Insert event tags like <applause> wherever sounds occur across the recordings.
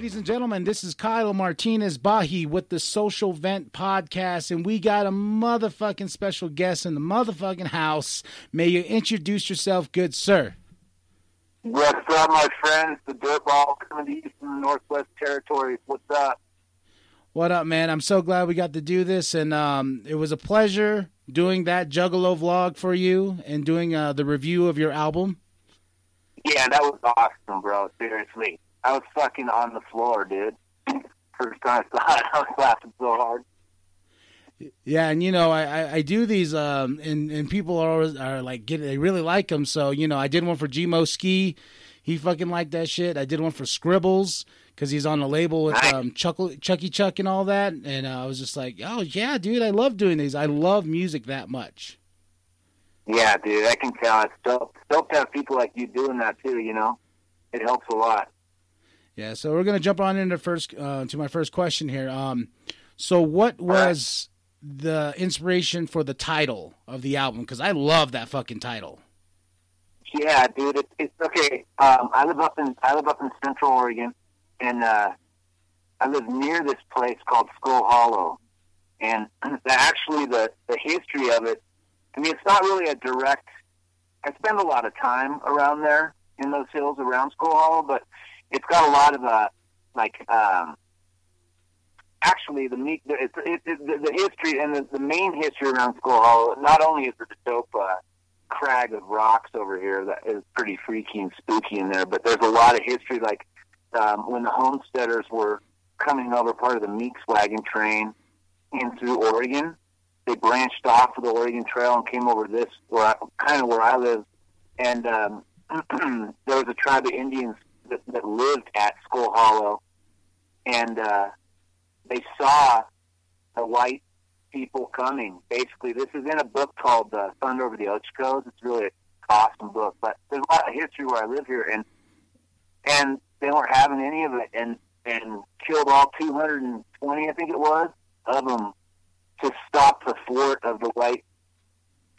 Ladies and gentlemen, this is Kyle Martinez Bahi with the Social Vent Podcast, and we got a motherfucking special guest in the motherfucking house. May you introduce yourself, good sir. What's up, my friends? The Dirtball coming to you from the Northwest Territories. What's up? What up, man? I'm so glad we got to do this, and um, it was a pleasure doing that Juggalo vlog for you and doing uh, the review of your album. Yeah, that was awesome, bro. Seriously. I was fucking on the floor, dude. <laughs> First time I saw it, I was laughing so hard. Yeah, and you know, I, I, I do these, um, and and people are always are like get they really like them. So you know, I did one for Gmo Ski, he fucking liked that shit. I did one for Scribbles because he's on the label with um, Chuckle, Chucky Chuck and all that, and uh, I was just like, oh yeah, dude, I love doing these. I love music that much. Yeah, dude, I can tell. It's dope. Dope to have people like you doing that too. You know, it helps a lot. Yeah, so we're gonna jump on into first uh, to my first question here. Um, so what was the inspiration for the title of the album? Because I love that fucking title. Yeah, dude, it's, it's okay. Um, I live up in I live up in Central Oregon, and uh, I live near this place called Skull Hollow. And <clears throat> actually, the the history of it. I mean, it's not really a direct. I spend a lot of time around there in those hills around Skull Hollow, but it's got a lot of uh, like um, actually the meat. the- it, it, the, the history and the, the main history around Skull Hollow. Not only is it the dope. Uh, crag of rocks over here that is pretty freaky and spooky in there. But there's a lot of history, like um, when the homesteaders were coming over part of the Meeks wagon train in through Oregon. They branched off of the Oregon Trail and came over this, where I, kind of where I live. And um, <clears throat> there was a tribe of Indians that, that lived at Skull Hollow, and uh, they saw the white people coming. Basically, this is in a book called uh, Thunder Over the Ochoco's. It's really an awesome book, but there's a lot of history where I live here, and and they weren't having any of it, and and killed all 220, I think it was, of them to stop the fort of the white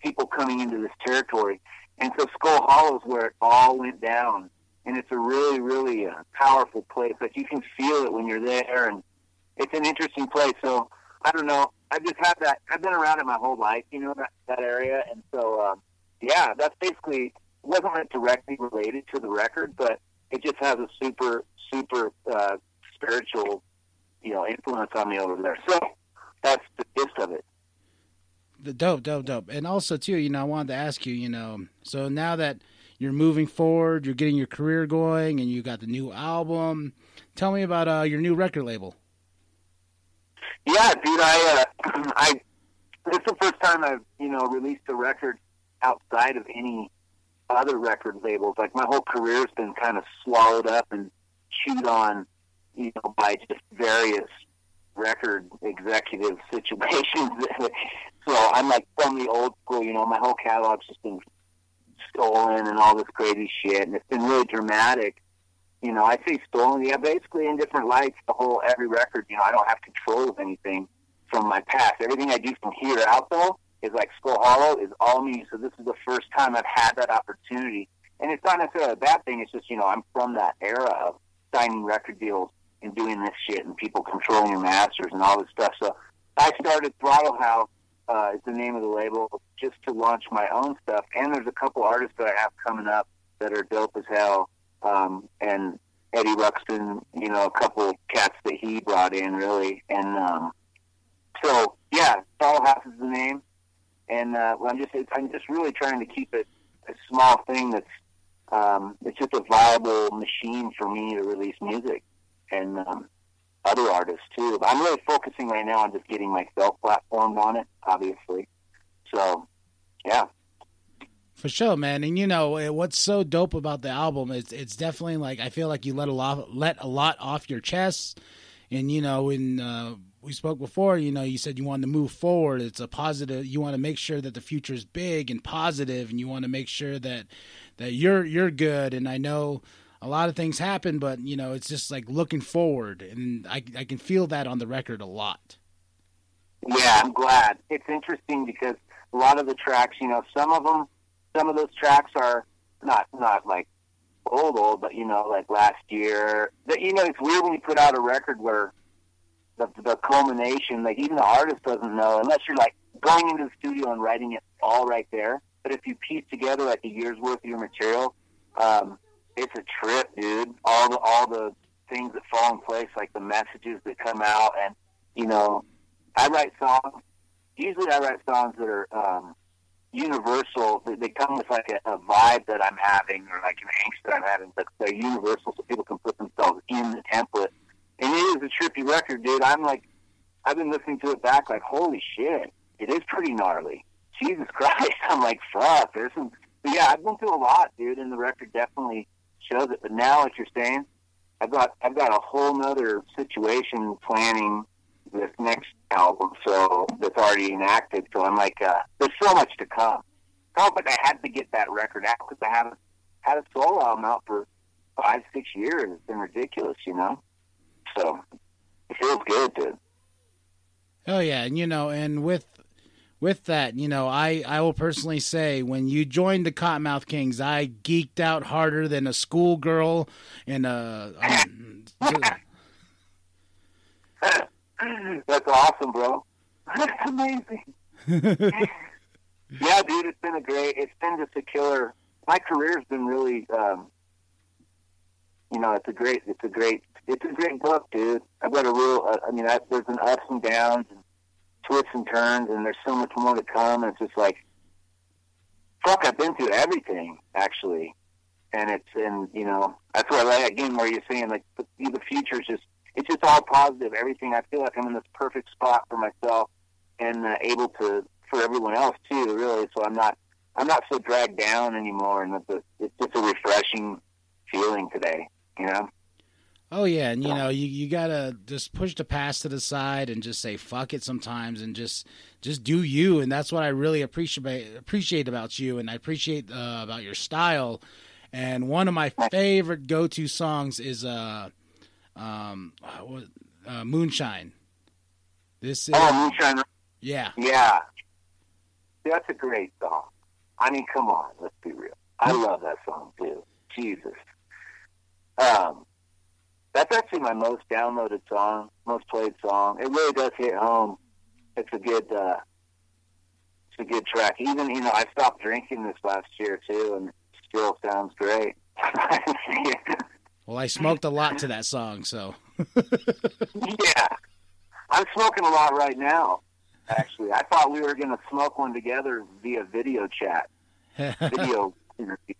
people coming into this territory. And so Skull Hollow is where it all went down, and it's a really, really uh, powerful place. Like you can feel it when you're there, and it's an interesting place. So I don't know. I've just had that. I've been around it my whole life, you know, that, that area. And so, um, yeah, that's basically, wasn't directly related to the record, but it just has a super, super uh, spiritual, you know, influence on me over there. So that's the gist of it. The dope, dope, dope. And also too, you know, I wanted to ask you, you know, so now that you're moving forward, you're getting your career going, and you got the new album. Tell me about uh, your new record label. Yeah, dude, I, uh, <clears throat> I, this is the first time I've, you know, released a record outside of any other record labels. Like my whole career's been kind of swallowed up and chewed on, you know, by just various record executive <laughs> situations. <laughs> so I'm like from the old school, you know, my whole catalog's just been stolen and all this crazy shit, and it's been really dramatic. You know, I say stolen, yeah, basically in different lights. The whole every record, you know, I don't have control of anything from my past. Everything I do from here out, though, is like Skull Hollow is all me. So this is the first time I've had that opportunity, and it's not necessarily a bad thing. It's just you know I'm from that era of signing record deals and doing this shit and people controlling your masters and all this stuff. So I started Throttle House uh, is the name of the label just to launch my own stuff. And there's a couple artists that I have coming up that are dope as hell. Um, and Eddie Ruxpin, you know, a couple cats that he brought in really. And um, so yeah, Throttle House is the name. And uh, well, I'm just I'm just really trying to keep it a small thing that's um, it's just a viable machine for me to release music and um, other artists too. But I'm really focusing right now on just getting myself platformed on it, obviously. So, yeah, For sure, man. And you know eh, what's so dope about the album is it's definitely like I feel like you let a lot let a lot off your chest. And you know, when uh, we spoke before, you know, you said you wanted to move forward. It's a positive. You want to make sure that the future is big and positive, and you want to make sure that that you're you're good. And I know a lot of things happen, but you know, it's just like looking forward, and I I can feel that on the record a lot. Yeah, I'm glad. It's interesting because a lot of the tracks, you know, some of them, some of those tracks are not not like old old, but you know, like last year. That you know, it's weird when you put out a record where the the culmination, like even the artist doesn't know unless you're like going into the studio and writing it all right there. But if you piece together like a year's worth of your material, um, it's a trip, dude. All the all the things that fall in place, like the messages that come out, and you know, I write songs. Usually, I write songs that are um, universal. They, they come with like a, a vibe that I'm having, or like an angst that I'm having, but they're universal, so people can put themselves in the template. And it is a trippy record, dude. I'm like, I've been listening to it back, like, holy shit, it is pretty gnarly. Jesus <laughs> Christ, I'm like, fuck. There's some, but yeah, I've been through a lot, dude, and the record definitely shows it. But now, what you're saying, I've got, I've got a whole nother situation planning this next album, so that's already enacted. So I'm like, uh, there's so much to come. Felt like I had to get that record out because I haven't had a solo album out for five, six years. It's been ridiculous, you know. So it feels good, dude. Oh yeah, and you know, and with with that, you know, I I will personally say when you joined the Kottonmouth Kings, I geeked out harder than a schoolgirl in a. Um, That's awesome, bro. That's amazing. yeah, dude, it's been a great. It's been just a killer. My career's been really, um, you know, it's a great. It's a great. It's a great book, dude. I've got a real. Uh, I mean, I, there's been ups and downs, and twists and turns, and there's so much more to come. And it's just like, fuck, I've been through everything actually, and it's and you know that's I like again where you're saying like the, the future's just it's just all positive. Everything I feel like I'm in this perfect spot for myself and uh, able to for everyone else too. Really, so I'm not I'm not so dragged down anymore, and it's, a, it's just a refreshing feeling today. You know. Oh yeah, and you know you you gotta just push the past to the side and just say fuck it sometimes and just just do you, and that's what I really appreciate appreciate about you, and I appreciate uh, about your style. And one of my favorite go to songs is uh um uh, Moonshine. This is Oh, Moonshine. yeah Yeah, that's a great song. I mean, come on, let's be real. I love that song too. Jesus. Um, that's actually my most downloaded song, most played song. It really does hit home. It's a good, uh, it's a good track. Even you know, I stopped drinking this last year too, and it still sounds great. <laughs> well I smoked a lot to that song so yeah, I'm smoking a lot right now. Actually, I thought we were going to smoke one together via video chat, <laughs> video interview.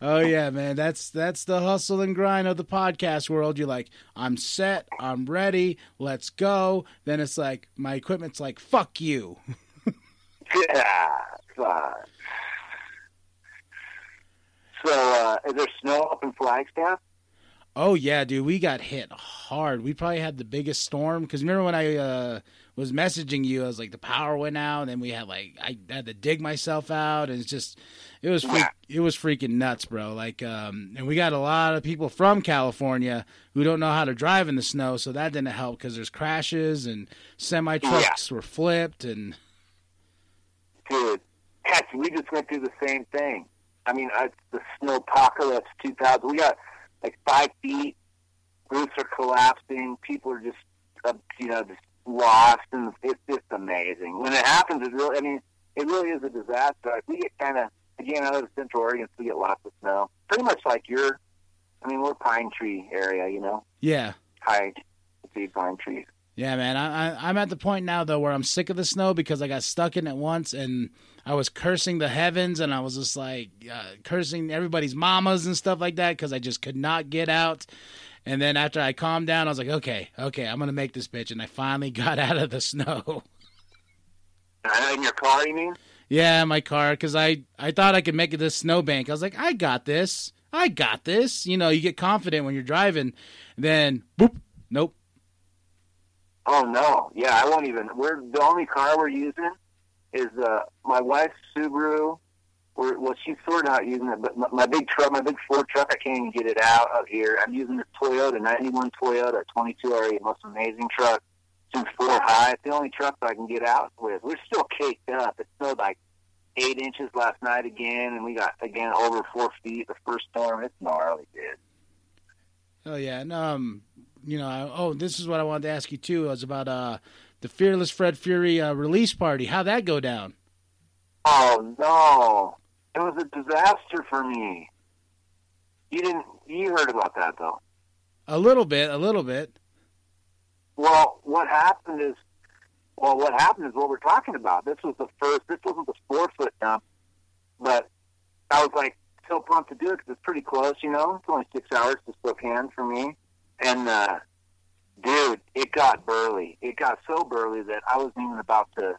Oh yeah, man. That's that's the hustle and grind of the podcast world. You're like, I'm set, I'm ready, let's go. Then it's like my equipment's like, fuck you. <laughs> Yeah. So, uh, is there snow up in Flagstaff? Oh yeah, dude, we got hit hard. We probably had the biggest storm because remember when I uh, was messaging you, I was like the power went out, and then we had like I had to dig myself out, and it's just it was freak, it was freaking nuts, bro. Like, um, and we got a lot of people from California who don't know how to drive in the snow, so that didn't help because there's crashes and semi trucks were flipped, and Dude, heck, we just went through the same thing. I mean, the snowpocalypse 2000. We got like five feet. Roofs are collapsing. People are just, uh, you know, just lost, and it's just amazing. When it happens, it really, I mean, it really is a disaster. Like, we get kind of, again, out of Central Oregon, so we get lots of snow. Pretty much like your, I mean, we're pine tree area, you know, yeah. high, big pine trees. Yeah, man. I, I I'm at the point now though where I'm sick of the snow because I got stuck in it once and I was cursing the heavens and I was just like uh, cursing everybody's mamas and stuff like that because I just could not get out. And then after I calmed down, I was like, okay, okay, I'm gonna make this bitch, and I finally <laughs> got out of the snow. Uh, In your car, you mean? Yeah, my car because I I thought I could make it this snowbank. I was like, I got this. I got this. You know, you get confident when you're driving. Then boop, nope. Oh no, yeah, I won't even. We're the only car we're using is uh my wife's Subaru. We're, well, she's sort of not using it, but my, my big truck, my big Ford truck, I can't even get it out of here. I'm using this Toyota, 91 Toyota 22 RE, most amazing truck. It's in four high. It's the only truck that I can get out with. We're still caked up. It snowed like eight inches last night again, and we got again over four feet the first storm. It's gnarly, dude. Oh yeah, and um, you know, I, oh, this is what I wanted to ask you too. It was about uh the Fearless Fred Fury uh, release party. How'd that go down? Oh no, it was a disaster for me. You didn't. You heard about that though. A little bit, a little bit. Well, what happened is, well, what happened is what we're talking about. This was the first. This wasn't the four foot jump, but I was like so pumped to do it because it's pretty close. You know, it's only six hours to Spokane for me, and uh, dude, it got burly. It got so burly that I wasn't even about to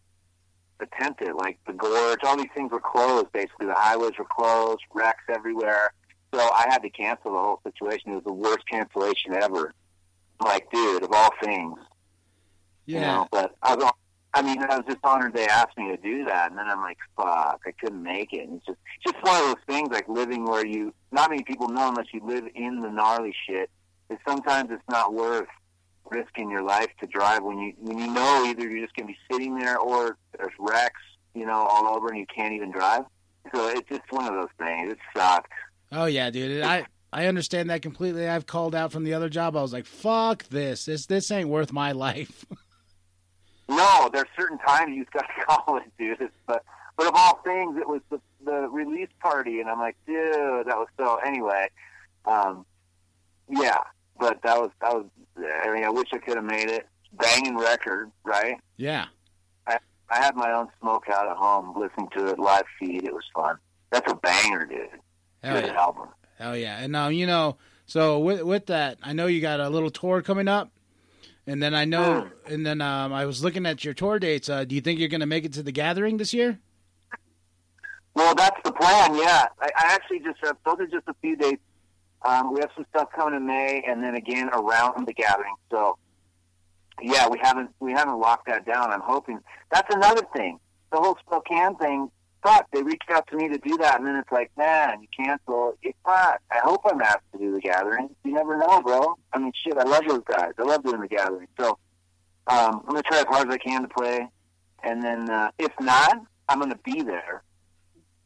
attempt it. Like the gorge, all these things were closed. Basically, the highways were closed, wrecks everywhere. So I had to cancel the whole situation. It was the worst cancellation ever. Like, dude, of all things, Yeah. you know. But I was, I mean, I was just honored they asked me to do that, and then I'm like, fuck, I couldn't make it. And it's just, it's just one of those things, like living where you, not many people know unless you live in the gnarly shit. Is sometimes it's not worth risking your life to drive when you when you know either you're just gonna be sitting there or there's wrecks, you know, all over and you can't even drive. So it's just one of those things. It sucks. Oh yeah, dude. I I understand that completely. I've called out from the other job. I was like, "Fuck this! This this ain't worth my <laughs> life." No, there's certain times you've got to call it, dude. But but of all things, it was the the release party, and I'm like, dude, that was so. Anyway, um, yeah, but that was that was. I mean, I wish I could have made it. Banging record, right? yeah. I had my own smoke out at home, listening to it live feed. It was fun. That's a banger, dude. Hell Good yeah. album. Hell yeah. And now you know. So with with that, I know you got a little tour coming up, and then I know, and then um, I was looking at your tour dates. Uh, do you think you're going to make it to the gathering this year? Well, that's the plan. Yeah, I, I actually just have, those are just a few dates. Um, we have some stuff coming in May, and then again around the gathering. So, yeah, we haven't we haven't locked that down. I'm hoping that's another thing. The whole Spokane thing. Fuck, they reached out to me to do that, and then it's like, man, you cancel. It's not. I hope I'm asked to do the gathering. You never know, bro. I mean, shit, I love those guys. I love doing the gathering. So, um, I'm gonna try as hard as I can to play, and then uh, if not, I'm gonna be there.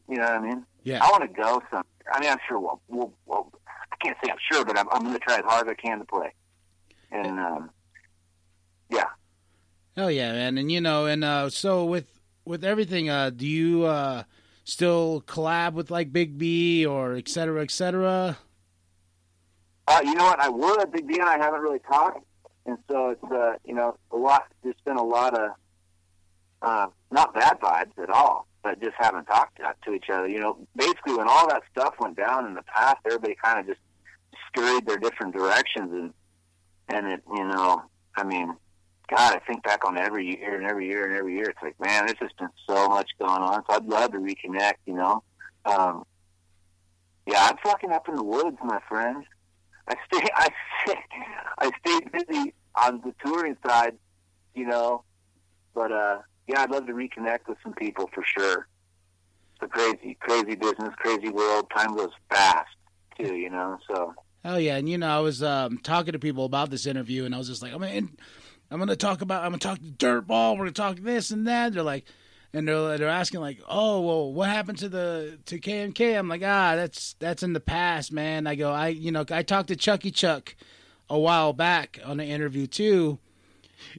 You know what I mean? Yeah. I want to go somewhere. I mean, I'm sure we'll, we'll, we'll I can't say I'm sure, but I'm, I'm going to try as hard as I can to play. And, um, yeah. Oh yeah, man. And you know, and uh, so with with everything, uh, do you uh, still collab with like Big B or et cetera, et cetera? Uh, you know what? I would. Big B and I haven't really talked. And so it's, uh, you know, a lot, there's been a lot of, uh, not bad vibes at all, but just haven't talked to, to each other. You know, basically when all that stuff went down in the past, everybody kind of just scurried their different directions and, and it, you know, I mean, God, I think back on every year and every year and every year. It's like, man, there's just been so much going on. So I'd love to reconnect, you know. Um, yeah, I'm fucking up in the woods, my friend. I stay, <laughs> I stay, I stay busy on the touring side, you know. But uh, yeah, I'd love to reconnect with some people for sure. It's a crazy, crazy business, crazy world. Time goes fast too, you know. So Hell yeah. And you know, I was um, talking to people about this interview, and I was just like, I mean, I'm to talk about, I'm to talk to Dirtball. We're to talk this and that. They're like, and they're they're asking like, oh well, what happened to the to KMK? I'm like, ah, that's that's in the past, man. I go, I you know, I talked to Chucky Chuck a while back on an interview too,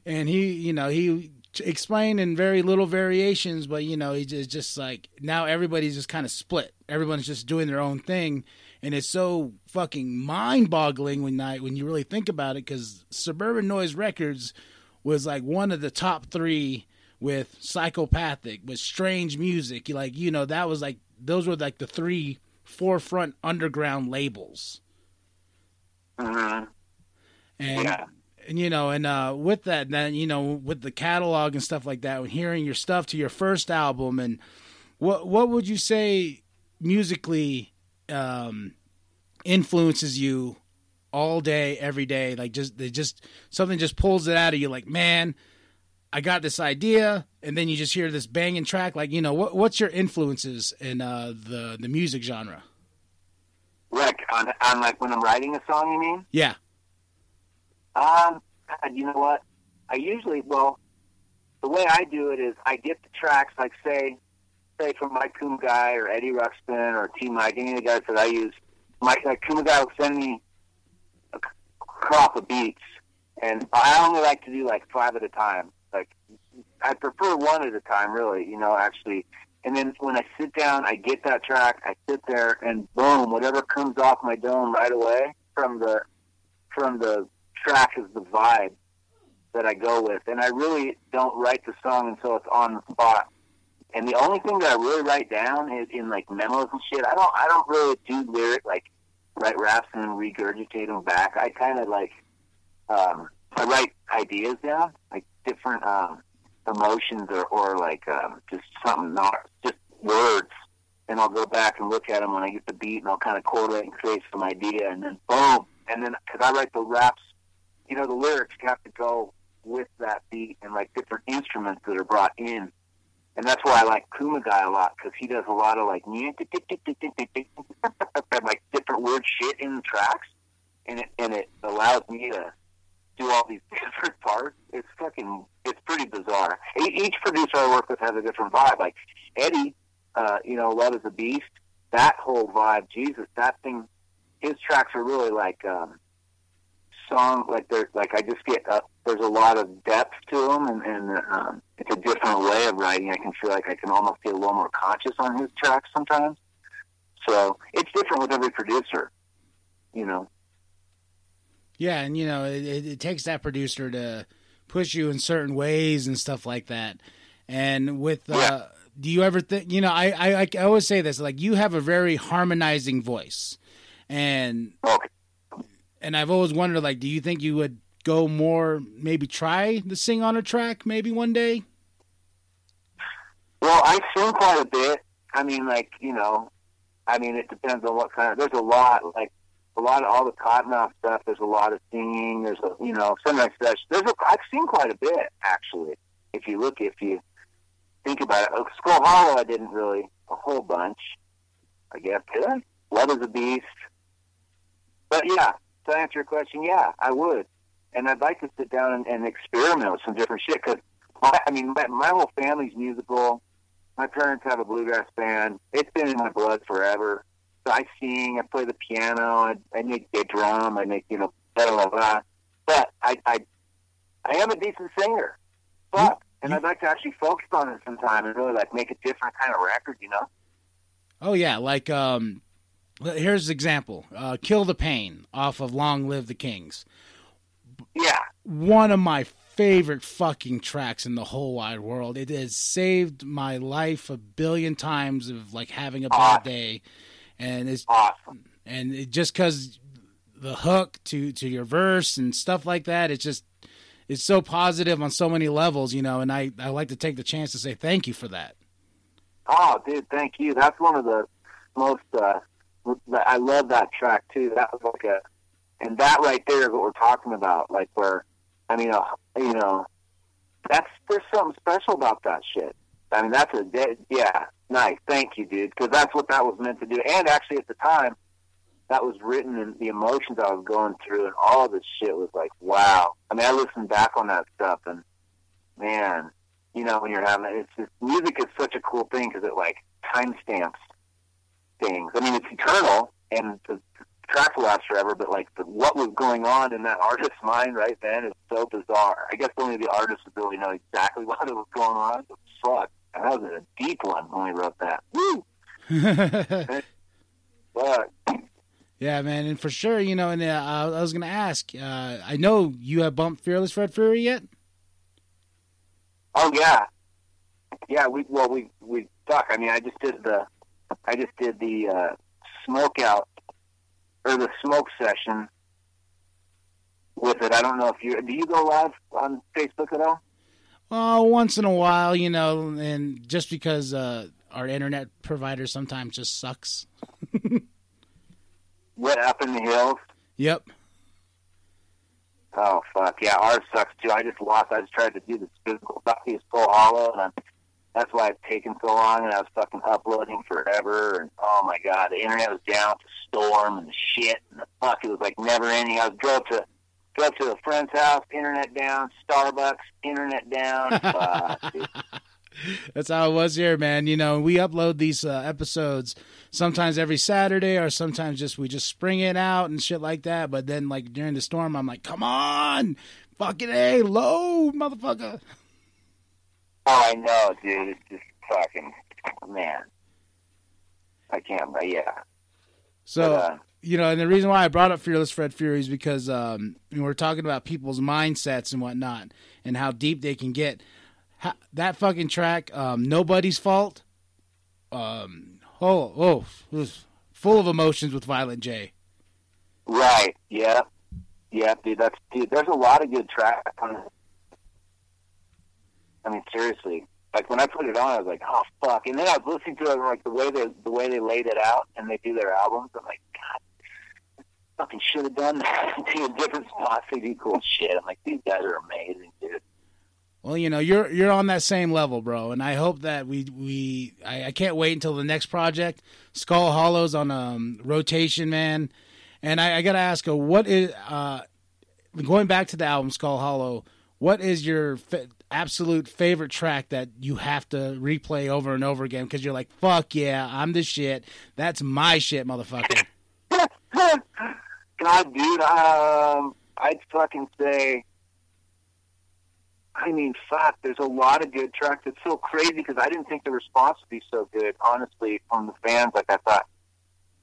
and he you know he explained in very little variations, but you know he just just like now everybody's just kind of split. Everyone's just doing their own thing, and it's so fucking mind boggling when I when you really think about it, because Suburban Noise Records was like one of the top three with psychopathic with strange music. Like you know that was like those were like the three forefront underground labels. Mhm. and yeah, and you know and uh with that then you know with the catalog and stuff like that when hearing your stuff to your first album and what what would you say musically um, influences you all day, every day? Like just they just something just pulls it out of you. Like man, I got this idea, and then you just hear this banging track. Like you know, what what's your influences in uh, the the music genre? Like on, on like when I'm writing a song, you mean? Yeah. Um, God, you know what? I usually, well, the way I do it is I get the tracks, like say, say from Mike Kumagai or Eddie Ruxpin or T Mike, any of the guys that I use. Mike like Kumagai will send me a crop of beats, and I only like to do like five at a time. Like I prefer one at a time, really. You know, actually. And then when I sit down, I get that track, I sit there, and boom, whatever comes off my dome right away from the from the track is the vibe that I go with. And I really don't write the song until it's on the spot. And the only thing that I really write down is in like memos and shit. I don't I don't really do lyric like write raps and then regurgitate them back. I kind of like um, I write ideas down, like different um, emotions or or like um, just something not just words. And I'll go back and look at them when I get the beat, and I'll kind of correlate and create some idea, and then boom, and then because I write the raps, you know, the lyrics have to go with that beat and like different instruments that are brought in. And that's why I like Kumagai a lot because he does a lot of like like different weird shit in the tracks, and it and it allows me to do all these different parts. It's fucking it's pretty bizarre. E- Each producer I work with has a different vibe. Like Eddie, uh, you know, Love is a Beast. That whole vibe, Jesus, that thing. His tracks are really like um, song like they're like I just get uh, there's a lot of depth to them and, and um, it's a different way of writing. I can feel like I can almost be a little more conscious on his tracks sometimes. So it's different with every producer, you know. Yeah, and you know, it, it, it takes that producer to push you in certain ways and stuff like that. And with, uh, Yeah. do you ever think? You know, I, I I always say this: like you have a very harmonizing voice, and Okay. And I've always wondered, like, do you think you would go more, maybe try to sing on a track, maybe one day? Well, I sing quite a bit. I mean, like you know, I mean, it depends on what kind of. There's a lot, like a lot of all the Kottonmouth stuff. There's a lot of singing. There's a you know, sunrise session. There's a. I've seen quite a bit actually. If you look, if you think about it, oh, Skull Hollow, I didn't really a whole bunch. I guess did I? Love is a Beast. But yeah, to answer your question, yeah, I would, and I'd like to sit down and, and experiment with some different shit because. I mean, my, my whole family's musical my parents have a bluegrass band. It's been in my blood forever. So I sing, I play the piano, I, I make a drum, I make you know blah blah blah. But I I I am a decent singer. Fuck. And I'd like to actually focus on it sometime and really like make a different kind of record, you know? Oh yeah, like um, here's an example: uh, "Kill the Pain" off of "Long Live the Kings." Yeah. one of my favorite fucking tracks in the whole wide world. It has saved my life a billion times of like having a bad day, and it's Awesome. and it just because the hook to to your verse and stuff like that, it's just it's so positive on so many levels, you know. And I I like to take the chance to say thank you for that. Oh, dude, thank you. That's one of the most. uh I love that track too. That was like a, and that right there is what we're talking about. Like where, I mean, uh, you know, that's there's something special about that shit. I mean, that's a yeah, nice. Thank you, dude, because that's what that was meant to do. And actually, at the time, that was written, and the emotions I was going through, and all this shit was like, wow. I mean, I listened back on that stuff, and man, you know, when you're having it's just music is such a cool thing because it like timestamps things. I mean, it's eternal and the track will last forever, but like the, what was going on in that artist's mind right then is so bizarre. I guess only the artist would really know exactly <laughs> what it was going on. But fuck, that was a deep one when we wrote that. Woo! <laughs> Fuck. yeah, man, and for sure, you know. And uh, I was gonna ask. Uh, I know you have bumped Fearless Fred Fury yet. Oh yeah, yeah. We well we we fuck. I mean, I just did the I just did the uh, smoke out or the smoke session with it. I don't know if you do you go live on Facebook at all? Oh, once in a while, you know, and just because uh, our internet provider sometimes just sucks. <laughs> What up in the hills? Yep. Oh fuck yeah, ours sucks too. I just lost. I just tried to do this physical stuff. It's so hollow, and I'm, that's why it's taken so long. And I was fucking uploading forever. And oh my god, the internet was down. It's a storm and the shit and the fuck. It was like never ending. I was drove to drove to a friend's house, internet down. Starbucks, internet down. <laughs> fuck. That's how it was here, man. You know, we upload these uh, episodes sometimes every Saturday, or sometimes just we just spring it out and shit like that. But then, like during the storm, I'm like, "Come on, fucking a load, motherfucker." Oh, I know, dude. It's just fucking man. I can't. But yeah. So, But, uh, you know, and the reason why I brought up Fearless Fred Fury is because um, we we're talking about people's mindsets and whatnot, and how deep they can get. Ha- that fucking track, um, nobody's fault. Um, oh, oh, full of emotions with Violent J. Right. Yeah. Yeah, dude. That's dude. There's a lot of good tracks on. I mean, seriously. Like when I put it on, I was like, "Oh fuck!" And then I was listening to it, like the way they the way they laid it out, and they do their albums. I'm like, God, fucking should have done that. <laughs> Dude, different spots they do cool shit. I'm like, these guys are amazing, dude. Well, you know, you're you're on that same level, bro, and I hope that we we I, I can't wait until the next project. Skull Hollows on um, rotation, man. And I, I gotta ask, uh, what is uh, going back to the album Skull Hollow? What is your absolute favorite track that you have to replay over and over again because you're like, fuck yeah, I'm the shit. That's my shit, motherfucker. <laughs> God, dude, um, I'd fucking say. I mean, fuck. There's a lot of good tracks. It's so crazy because I didn't think the response would be so good. Honestly, from the fans, like I thought.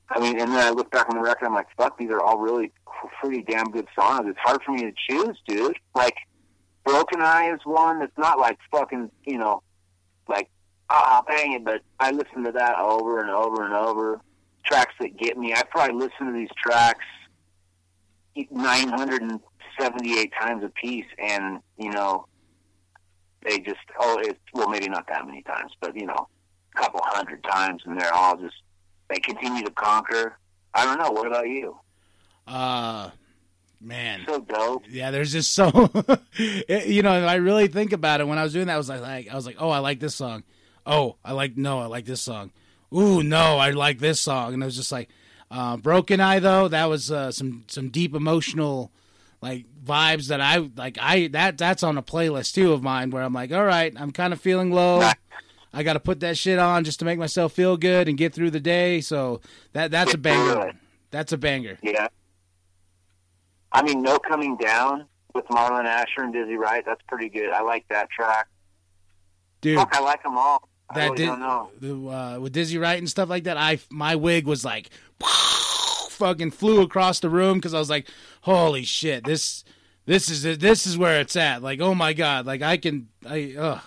I mean, and then I look back on the record. I'm like, fuck. These are all really pretty damn good songs. It's hard for me to choose, dude. Like, Broken Eye is one that's not like fucking, you know, like ah bang it, but I listen to that over and over and over. Tracks that get me. I probably listen to these tracks 978 times a piece, and you know, they just oh, it's well maybe not that many times, but you know, a couple hundred times, and they're all just they continue to conquer. I don't know. What about you? Uh, man. So dope. Yeah, there's just so <laughs> it- you know. I really think about it when I was doing that. I was like, I was like, oh, I like this song. Oh, I like no, I like this song. Ooh, no, I like this song. And it was just like, uh, Broken Eye though. That was uh, some some deep emotional like vibes that I like. I that that's on a playlist too of mine where I'm like, all right, I'm kind of feeling low. I got to put that shit on just to make myself feel good and get through the day. So that that's a banger. That's a banger. Yeah. I mean, No Coming Down with Marlon Asher and Dizzy Wright. That's pretty good. I like that track. Dude, Fuck, I like them all. I that really did don't know. the, uh, with Dizzy Wright and stuff like that. I my wig was like <laughs> fucking flew across the room because I was like, holy shit, this this is. This is where it's at. Like, oh my god, like I can, I ugh.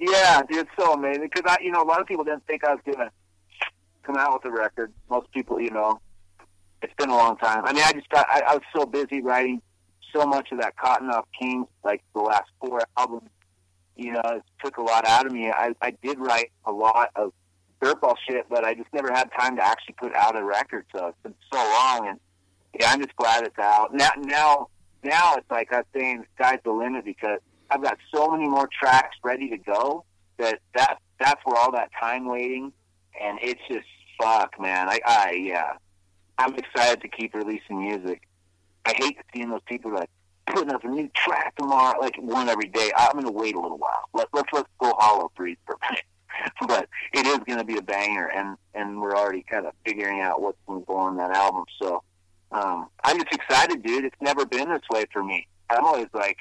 Yeah, dude, it's so amazing. Because I, you know, a lot of people didn't think I was gonna come out with a record. Most people, you know, it's been a long time. I mean, I just got, I, I was so busy writing so much of that Kottonmouth Kings, like the last four albums. You know, it took a lot out of me. I, I did write a lot of dirtball shit, but I just never had time to actually put out a record. So it's been so long, and yeah, I'm just glad it's out now. Now, now it's like I'm saying, sky's the limit because I've got so many more tracks ready to go that that that's where all that time waiting, and it's just fuck, man. I, I yeah, I'm excited to keep releasing music. I hate seeing those people like putting up a new track tomorrow, like one every day. I'm gonna wait a little while. Let, let's let's go hollow breathe for a minute. <laughs> but it is going to be a banger, and and we're already kind of figuring out what's going to go on that album. So um, I'm just excited, dude. It's never been this way for me. I'm always like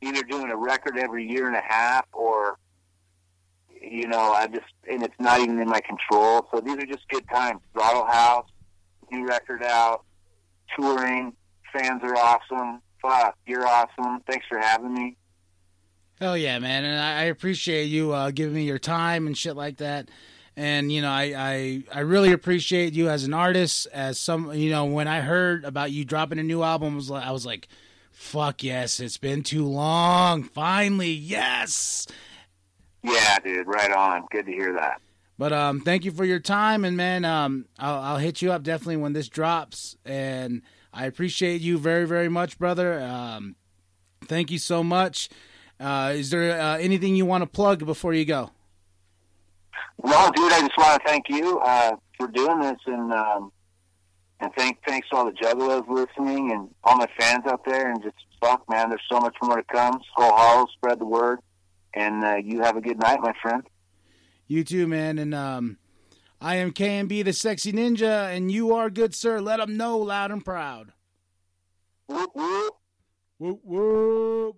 either doing a record every year and a half, or you know, I just and it's not even in my control. So these are just good times. Throttle House, new record out, touring. Fans are awesome. Fuck, you're awesome. Thanks for having me. Hell yeah, man, and I, appreciate you uh, giving me your time and shit like that. And you know, I, I I really appreciate you as an artist. As some, you know, when I heard about you dropping a new album, was like, I was like, "Fuck yes, it's been too long. Finally, yes." Yeah, dude, right on. Good to hear that. But um, thank you for your time, and man, um, I'll, I'll hit you up definitely when this drops, and I appreciate you very, very much, brother. Um, thank you so much. Uh, is there uh, anything you want to plug before you go? No, dude, I just want to thank you uh, for doing this, and um, and thank thanks to all the juggalos listening and all my fans out there, and just fuck, man, there's so much more to come. Skull Hollow, spread the word, and uh, you have a good night, my friend. You too, man, and um, I am KMB the Sexy Ninja, and you are good, sir. Let them know loud and proud. Whoop, whoop. Whoop whoop.